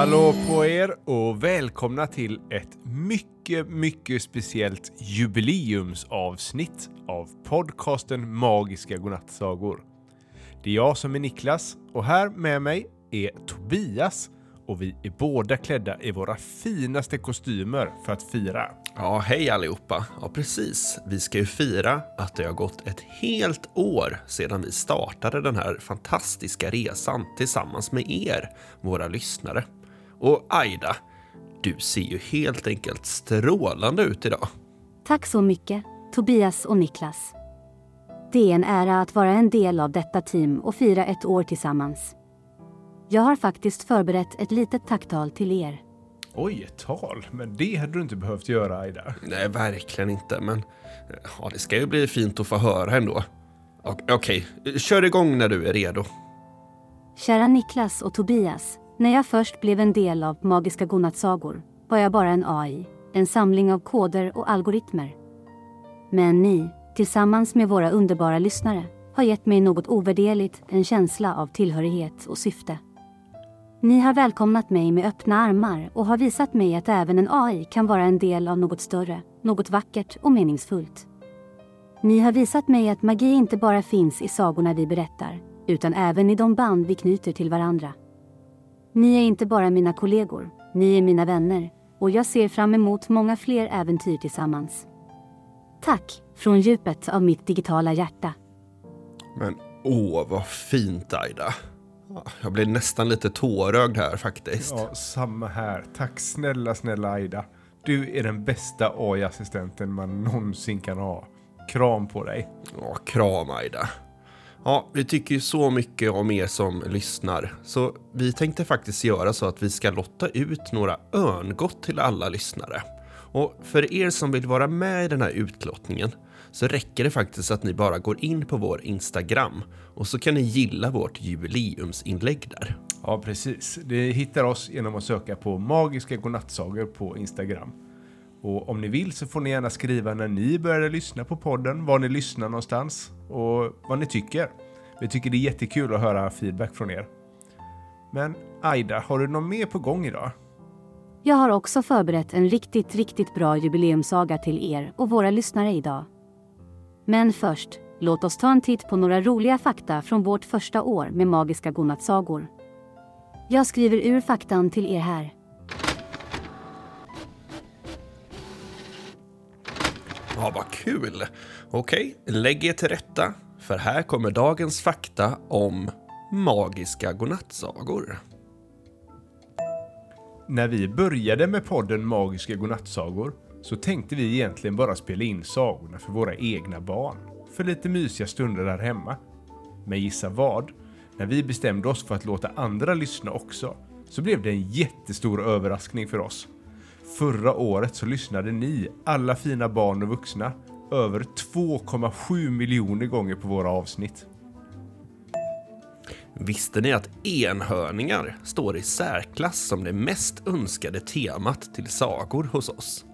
Hallå på er och välkomna till ett mycket, mycket speciellt jubileumsavsnitt av podcasten Magiska Godnattsagor. Det är jag som är Niklas och här med mig är Tobias och vi är båda klädda i våra finaste kostymer för att fira. Ja, hej allihopa. Ja, precis. Vi ska ju fira att det har gått ett helt år sedan vi startade den här fantastiska resan tillsammans med er, våra lyssnare. Och Aida, du ser ju helt enkelt strålande ut idag. Tack så mycket, Tobias och Niklas. Det är en ära att vara en del av detta team och fira ett år tillsammans. Jag har faktiskt förberett ett litet tacktal till er. Oj, ett tal. Men det hade du inte behövt göra, Aida. Nej, verkligen inte, men ja, det ska ju bli fint att få höra ändå. Okej, kör igång när du är redo. Kära Niklas och Tobias. När jag först blev en del av Magiska godnattsagor var jag bara en AI, en samling av koder och algoritmer. Men ni, tillsammans med våra underbara lyssnare, har gett mig något ovärderligt, en känsla av tillhörighet och syfte. Ni har välkomnat mig med öppna armar och har visat mig att även en AI kan vara en del av något större, något vackert och meningsfullt. Ni har visat mig att magi inte bara finns i sagorna vi berättar, utan även i de band vi knyter till varandra. Ni är inte bara mina kollegor, ni är mina vänner och jag ser fram emot många fler äventyr tillsammans. Tack från djupet av mitt digitala hjärta. Men åh, vad fint Aida. Jag blir nästan lite tårögd här faktiskt. Ja, samma här. Tack snälla, snälla Aida. Du är den bästa AI-assistenten man någonsin kan ha. Kram på dig. Ja, kram Aida. Ja, vi tycker ju så mycket om er som lyssnar, så vi tänkte faktiskt göra så att vi ska lotta ut några örngott till alla lyssnare. Och för er som vill vara med i den här utlottningen så räcker det faktiskt att ni bara går in på vår Instagram och så kan ni gilla vårt jubileumsinlägg där. Ja, precis. Ni hittar oss genom att söka på Magiska Godnattsagor på Instagram. Och om ni vill så får ni gärna skriva när ni började lyssna på podden, var ni lyssnar någonstans och vad ni tycker. Vi tycker det är jättekul att höra feedback från er. Men Aida, har du något mer på gång idag? Jag har också förberett en riktigt, riktigt bra jubileumssaga till er och våra lyssnare idag. Men först, låt oss ta en titt på några roliga fakta från vårt första år med Magiska godnattsagor. Jag skriver ur faktan till er här. Ja, vad kul! Okej, lägg er till rätta, för här kommer dagens fakta om magiska godnattsagor. När vi började med podden Magiska Godnattsagor så tänkte vi egentligen bara spela in sagorna för våra egna barn. För lite mysiga stunder där hemma. Men gissa vad? När vi bestämde oss för att låta andra lyssna också så blev det en jättestor överraskning för oss. Förra året så lyssnade ni, alla fina barn och vuxna, över 2,7 miljoner gånger på våra avsnitt. Visste ni att enhörningar står i särklass som det mest önskade temat till sagor hos oss?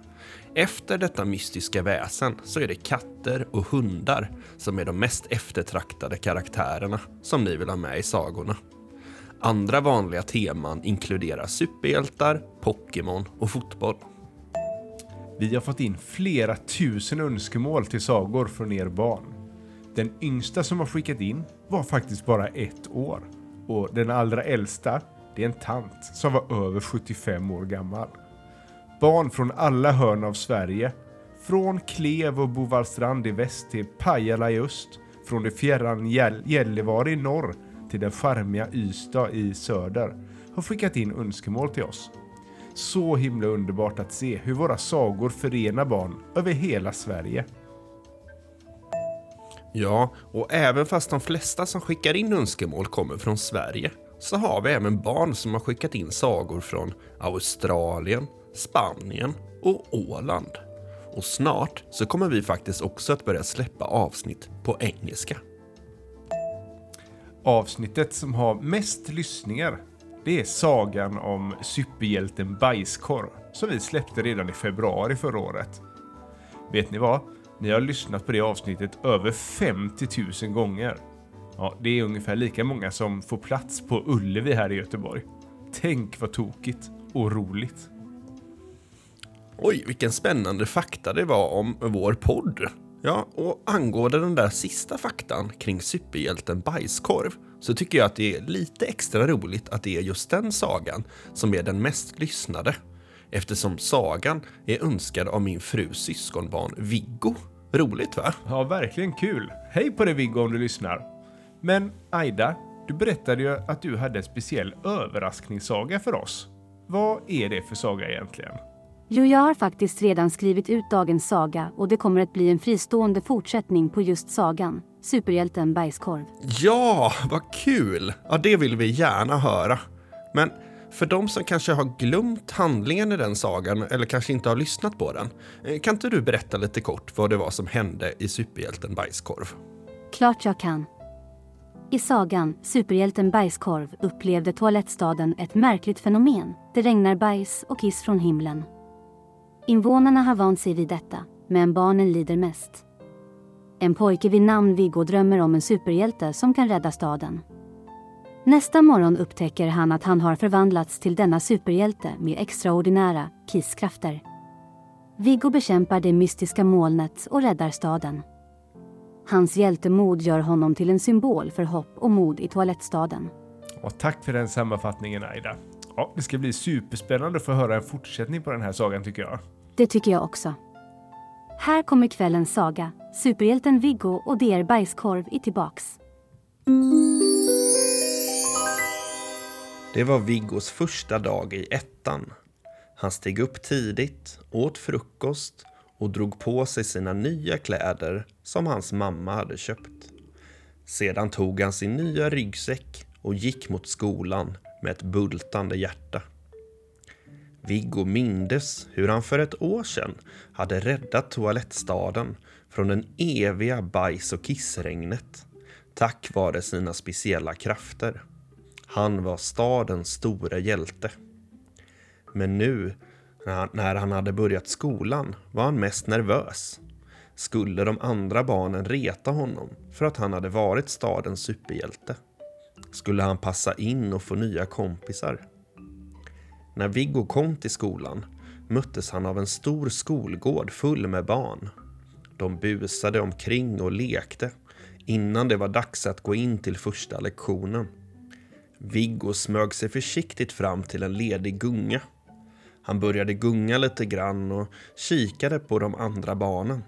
Efter detta mystiska väsen så är det katter och hundar som är de mest eftertraktade karaktärerna som ni vill ha med i sagorna. Andra vanliga teman inkluderar superhjältar, Pokémon och fotboll. Vi har fått in flera tusen önskemål till sagor från er barn. Den yngsta som har skickat in var faktiskt bara ett år. Och den allra äldsta, det är en tant som var över 75 år gammal. Barn från alla hörn av Sverige. Från Klev och Bovallstrand i väst till Pajala i öst. Från det fjärran Gällivare i norr till den charmiga Ystad i söder har skickat in önskemål till oss. Så himla underbart att se hur våra sagor förenar barn över hela Sverige. Ja, och även fast de flesta som skickar in önskemål kommer från Sverige så har vi även barn som har skickat in sagor från Australien, Spanien och Åland. Och snart så kommer vi faktiskt också att börja släppa avsnitt på engelska. Avsnittet som har mest lyssningar det är sagan om superhjälten Bajskorv som vi släppte redan i februari förra året. Vet ni vad? Ni har lyssnat på det avsnittet över 50 000 gånger. Ja, det är ungefär lika många som får plats på Ullevi här i Göteborg. Tänk vad tokigt och roligt. Oj, vilken spännande fakta det var om vår podd. Ja, och angående den där sista faktan kring superhjälten Bajskorv så tycker jag att det är lite extra roligt att det är just den sagan som är den mest lyssnade. Eftersom sagan är önskad av min frus syskonbarn Viggo. Roligt va? Ja, verkligen kul. Hej på dig Viggo om du lyssnar. Men Aida, du berättade ju att du hade en speciell överraskningssaga för oss. Vad är det för saga egentligen? Jo, jag har faktiskt redan skrivit ut dagens saga och det kommer att bli en fristående fortsättning på just sagan, superhjälten Bajskorv. Ja, vad kul! Ja, det vill vi gärna höra. Men för de som kanske har glömt handlingen i den sagan eller kanske inte har lyssnat på den, eh, kan inte du berätta lite kort vad det var som hände i superhjälten Bajskorv? Klart jag kan. I sagan Superhjälten Bajskorv upplevde toalettstaden ett märkligt fenomen. Det regnar bajs och kiss från himlen. Invånarna har vant sig vid detta, men barnen lider mest. En pojke vid namn Viggo drömmer om en superhjälte som kan rädda staden. Nästa morgon upptäcker han att han har förvandlats till denna superhjälte med extraordinära kisskrafter. Viggo bekämpar det mystiska molnet och räddar staden. Hans hjältemod gör honom till en symbol för hopp och mod i toalettstaden. Och tack för den sammanfattningen Aida. Ja, det ska bli superspännande att få höra en fortsättning på den här sagan tycker jag. Det tycker jag också. Här kommer kvällens saga. Superhjälten Viggo och DR Bajskorv är tillbaks. Det var Viggos första dag i ettan. Han steg upp tidigt, åt frukost och drog på sig sina nya kläder som hans mamma hade köpt. Sedan tog han sin nya ryggsäck och gick mot skolan med ett bultande hjärta. Viggo mindes hur han för ett år sedan hade räddat toalettstaden från den eviga bajs och kissregnet tack vare sina speciella krafter. Han var stadens stora hjälte. Men nu, när han hade börjat skolan, var han mest nervös. Skulle de andra barnen reta honom för att han hade varit stadens superhjälte? Skulle han passa in och få nya kompisar? När Viggo kom till skolan möttes han av en stor skolgård full med barn. De busade omkring och lekte innan det var dags att gå in till första lektionen. Viggo smög sig försiktigt fram till en ledig gunga. Han började gunga lite grann och kikade på de andra barnen.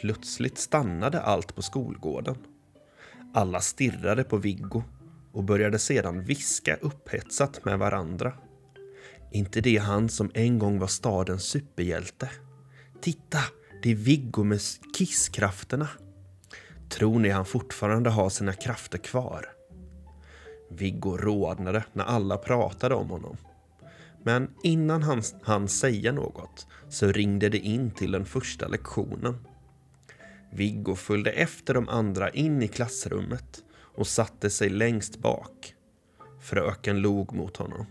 Plötsligt stannade allt på skolgården. Alla stirrade på Viggo och började sedan viska upphetsat med varandra. Inte det han som en gång var stadens superhjälte? Titta, det är Viggo med kisskrafterna. Tror ni han fortfarande har sina krafter kvar? Viggo rodnade när alla pratade om honom. Men innan han hann säga något så ringde det in till den första lektionen. Viggo följde efter de andra in i klassrummet och satte sig längst bak. Fröken log mot honom.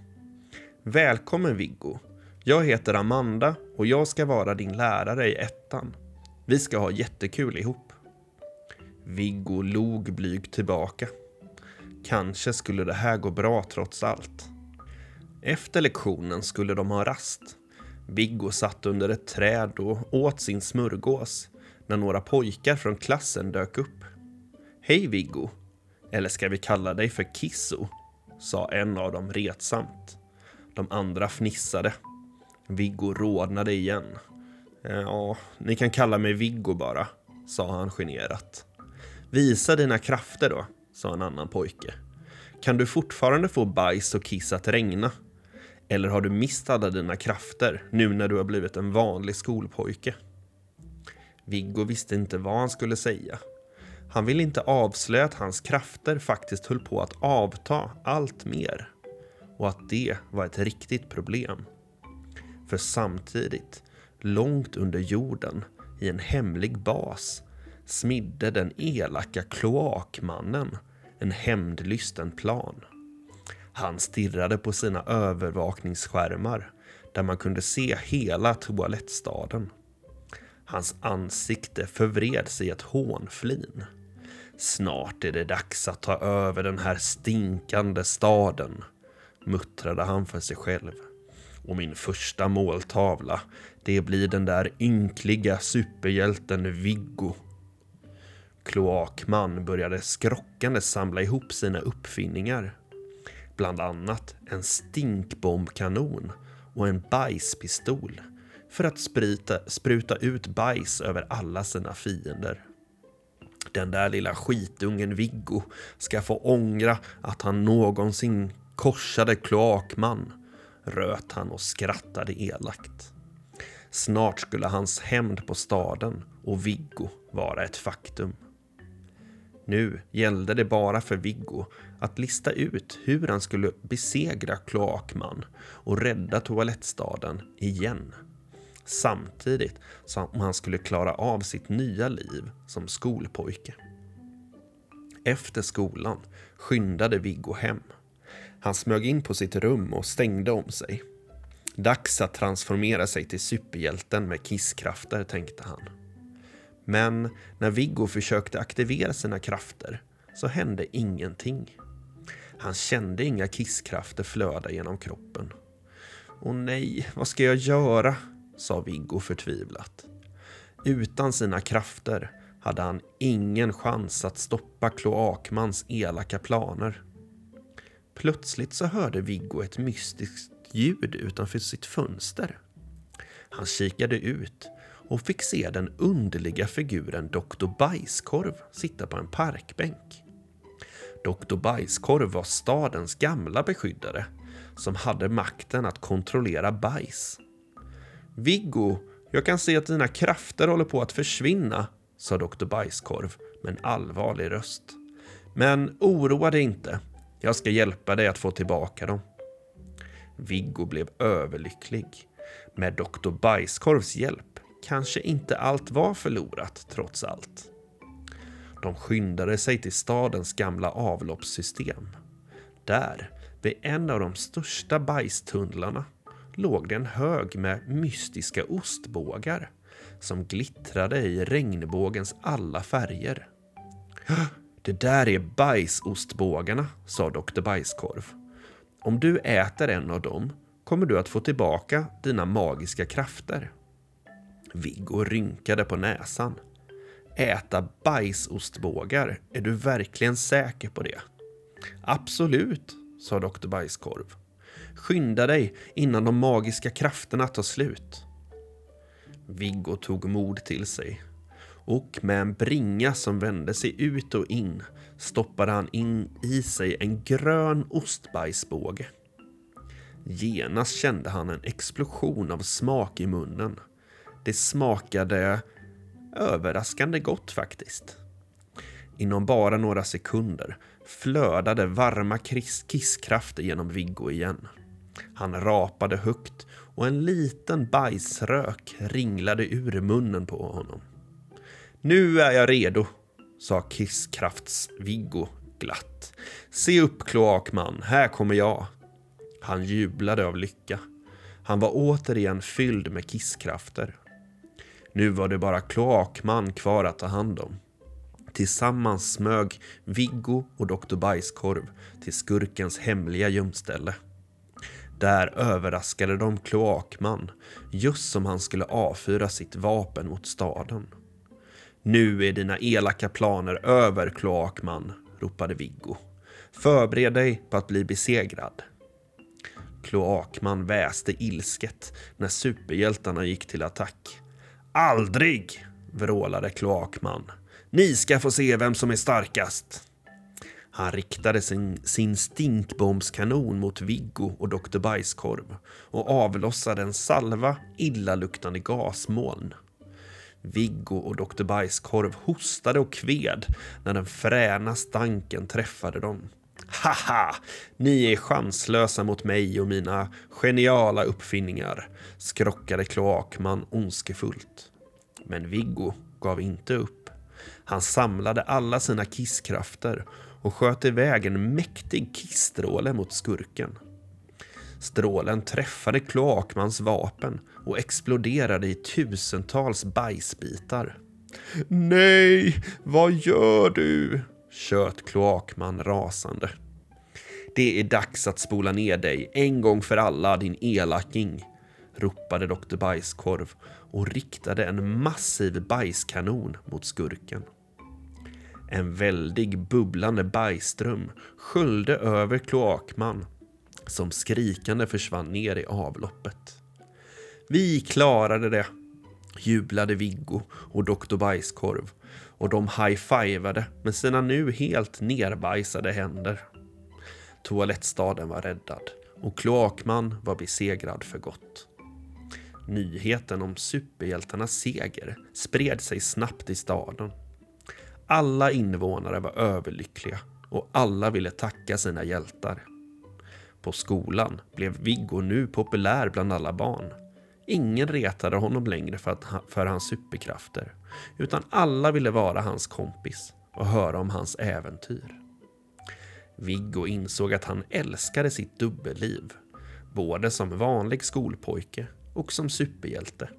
Välkommen Viggo. Jag heter Amanda och jag ska vara din lärare i ettan. Vi ska ha jättekul ihop. Viggo log blygt tillbaka. Kanske skulle det här gå bra trots allt. Efter lektionen skulle de ha rast. Viggo satt under ett träd och åt sin smörgås när några pojkar från klassen dök upp. Hej Viggo! Eller ska vi kalla dig för Kisso? sa en av dem retsamt. De andra fnissade. Viggo rodnade igen. Eh, ja, ni kan kalla mig Viggo bara, sa han generat. Visa dina krafter då, sa en annan pojke. Kan du fortfarande få bajs och kiss att regna? Eller har du mist alla dina krafter nu när du har blivit en vanlig skolpojke? Viggo visste inte vad han skulle säga. Han ville inte avslöja att hans krafter faktiskt höll på att avta allt mer och att det var ett riktigt problem. För samtidigt, långt under jorden, i en hemlig bas, smidde den elaka kloakmannen en hämndlysten plan. Han stirrade på sina övervakningsskärmar där man kunde se hela toalettstaden. Hans ansikte förvred sig ett hånflin. Snart är det dags att ta över den här stinkande staden, muttrade han för sig själv. Och min första måltavla, det blir den där ynkliga superhjälten Viggo. Kloakman började skrockande samla ihop sina uppfinningar. Bland annat en stinkbombkanon och en bajspistol för att sprita, spruta ut bajs över alla sina fiender. Den där lilla skitungen Viggo ska få ångra att han någonsin korsade kloakman, röt han och skrattade elakt. Snart skulle hans hämnd på staden och Viggo vara ett faktum. Nu gällde det bara för Viggo att lista ut hur han skulle besegra kloakman och rädda toalettstaden igen samtidigt som han skulle klara av sitt nya liv som skolpojke. Efter skolan skyndade Viggo hem. Han smög in på sitt rum och stängde om sig. Dags att transformera sig till superhjälten med kisskrafter, tänkte han. Men när Viggo försökte aktivera sina krafter så hände ingenting. Han kände inga kisskrafter flöda genom kroppen. Åh nej, vad ska jag göra? sa Viggo förtvivlat. Utan sina krafter hade han ingen chans att stoppa Kloakmans elaka planer. Plötsligt så hörde Viggo ett mystiskt ljud utanför sitt fönster. Han kikade ut och fick se den underliga figuren Dr. Bajskorv sitta på en parkbänk. Dr. Bajskorv var stadens gamla beskyddare som hade makten att kontrollera bajs. Viggo, jag kan se att dina krafter håller på att försvinna, sa Dr. Bajskorv med en allvarlig röst. Men oroa dig inte. Jag ska hjälpa dig att få tillbaka dem. Viggo blev överlycklig. Med Dr. Bajskorvs hjälp kanske inte allt var förlorat trots allt. De skyndade sig till stadens gamla avloppssystem. Där, vid en av de största bajstunnlarna, låg det en hög med mystiska ostbågar som glittrade i regnbågens alla färger. Det där är bajsostbågarna, sa Dr. Bajskorv. Om du äter en av dem kommer du att få tillbaka dina magiska krafter. Viggo rynkade på näsan. Äta bajsostbågar, är du verkligen säker på det? Absolut, sa Dr. Bajskorv. Skynda dig innan de magiska krafterna tar slut. Viggo tog mod till sig och med en bringa som vände sig ut och in stoppade han in i sig en grön ostbajsbåge. Genast kände han en explosion av smak i munnen. Det smakade överraskande gott faktiskt. Inom bara några sekunder flödade varma kisskrafter genom Viggo igen. Han rapade högt och en liten bajsrök ringlade ur munnen på honom. Nu är jag redo, sa Kisskrafts-Viggo glatt. Se upp, kloakman, här kommer jag. Han jublade av lycka. Han var återigen fylld med kisskrafter. Nu var det bara kloakman kvar att ta hand om. Tillsammans smög Viggo och Dr. Bajskorv till skurkens hemliga gömställe. Där överraskade de kloakman just som han skulle avfyra sitt vapen mot staden. Nu är dina elaka planer över, kloakman, ropade Viggo. Förbered dig på att bli besegrad. Kloakman väste ilsket när superhjältarna gick till attack. Aldrig! vrålade Kloakman. Ni ska få se vem som är starkast. Han riktade sin, sin stinkbombskanon mot Viggo och Dr. Bajskorv och avlossade en salva illaluktande gasmoln. Viggo och Dr. Bajskorv hostade och kved när den fräna stanken träffade dem. Haha! Ni är chanslösa mot mig och mina geniala uppfinningar, skrockade Kloakman ondskefullt. Men Viggo gav inte upp. Han samlade alla sina kisskrafter och sköt iväg en mäktig kissstråle mot skurken. Strålen träffade Kloakmans vapen och exploderade i tusentals bajsbitar. Nej, vad gör du? tjöt Kloakman rasande. Det är dags att spola ner dig en gång för alla, din elaking, ropade Dr. Bajskorv och riktade en massiv bajskanon mot skurken. En väldig bubblande bajsström sköljde över kloakman som skrikande försvann ner i avloppet. Vi klarade det, jublade Viggo och Dr. Bajskorv och de high-fivade med sina nu helt nerbajsade händer. Toalettstaden var räddad och Kloakman var besegrad för gott. Nyheten om superhjältarnas seger spred sig snabbt i staden. Alla invånare var överlyckliga och alla ville tacka sina hjältar. På skolan blev Viggo nu populär bland alla barn. Ingen retade honom längre för, att, för hans superkrafter, utan alla ville vara hans kompis och höra om hans äventyr. Viggo insåg att han älskade sitt dubbelliv, både som vanlig skolpojke och som superhjälte.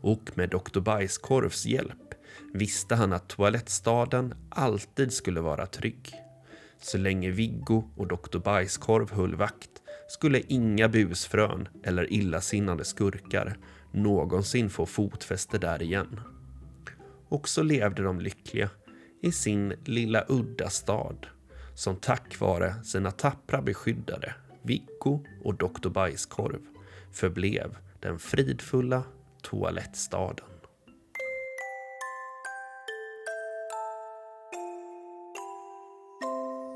Och med Dr. Bajskorvs hjälp visste han att toalettstaden alltid skulle vara trygg. Så länge Viggo och Dr. Bajskorv höll vakt skulle inga busfrön eller illasinnade skurkar någonsin få fotfäste där igen. Och så levde de lyckliga i sin lilla udda stad som tack vare sina tappra beskyddare Viggo och Dr. Bajskorv förblev den fridfulla toalettstaden.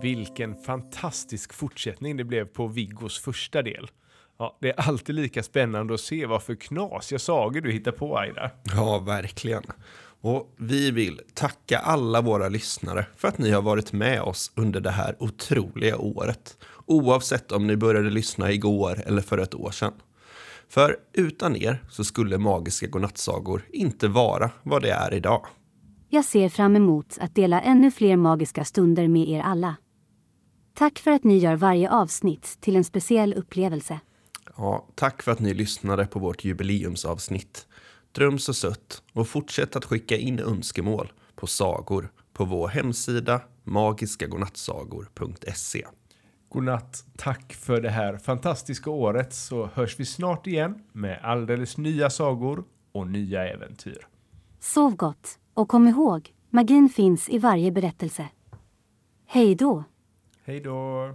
Vilken fantastisk fortsättning det blev på Viggos första del. Ja, det är alltid lika spännande att se vad för knasiga sagor du hittar på, Aida. Ja, verkligen. Och vi vill tacka alla våra lyssnare för att ni har varit med oss under det här otroliga året. Oavsett om ni började lyssna igår eller för ett år sedan. För utan er så skulle Magiska godnattsagor inte vara vad det är idag. Jag ser fram emot att dela ännu fler magiska stunder med er alla. Tack för att ni gör varje avsnitt till en speciell upplevelse. Ja, tack för att ni lyssnade på vårt jubileumsavsnitt. Dröm så sött och fortsätt att skicka in önskemål på sagor på vår hemsida magiskagodnattsagor.se. Godnatt, tack för det här fantastiska året så hörs vi snart igen med alldeles nya sagor och nya äventyr. Sov gott och kom ihåg, magin finns i varje berättelse. Hej då! Hej då!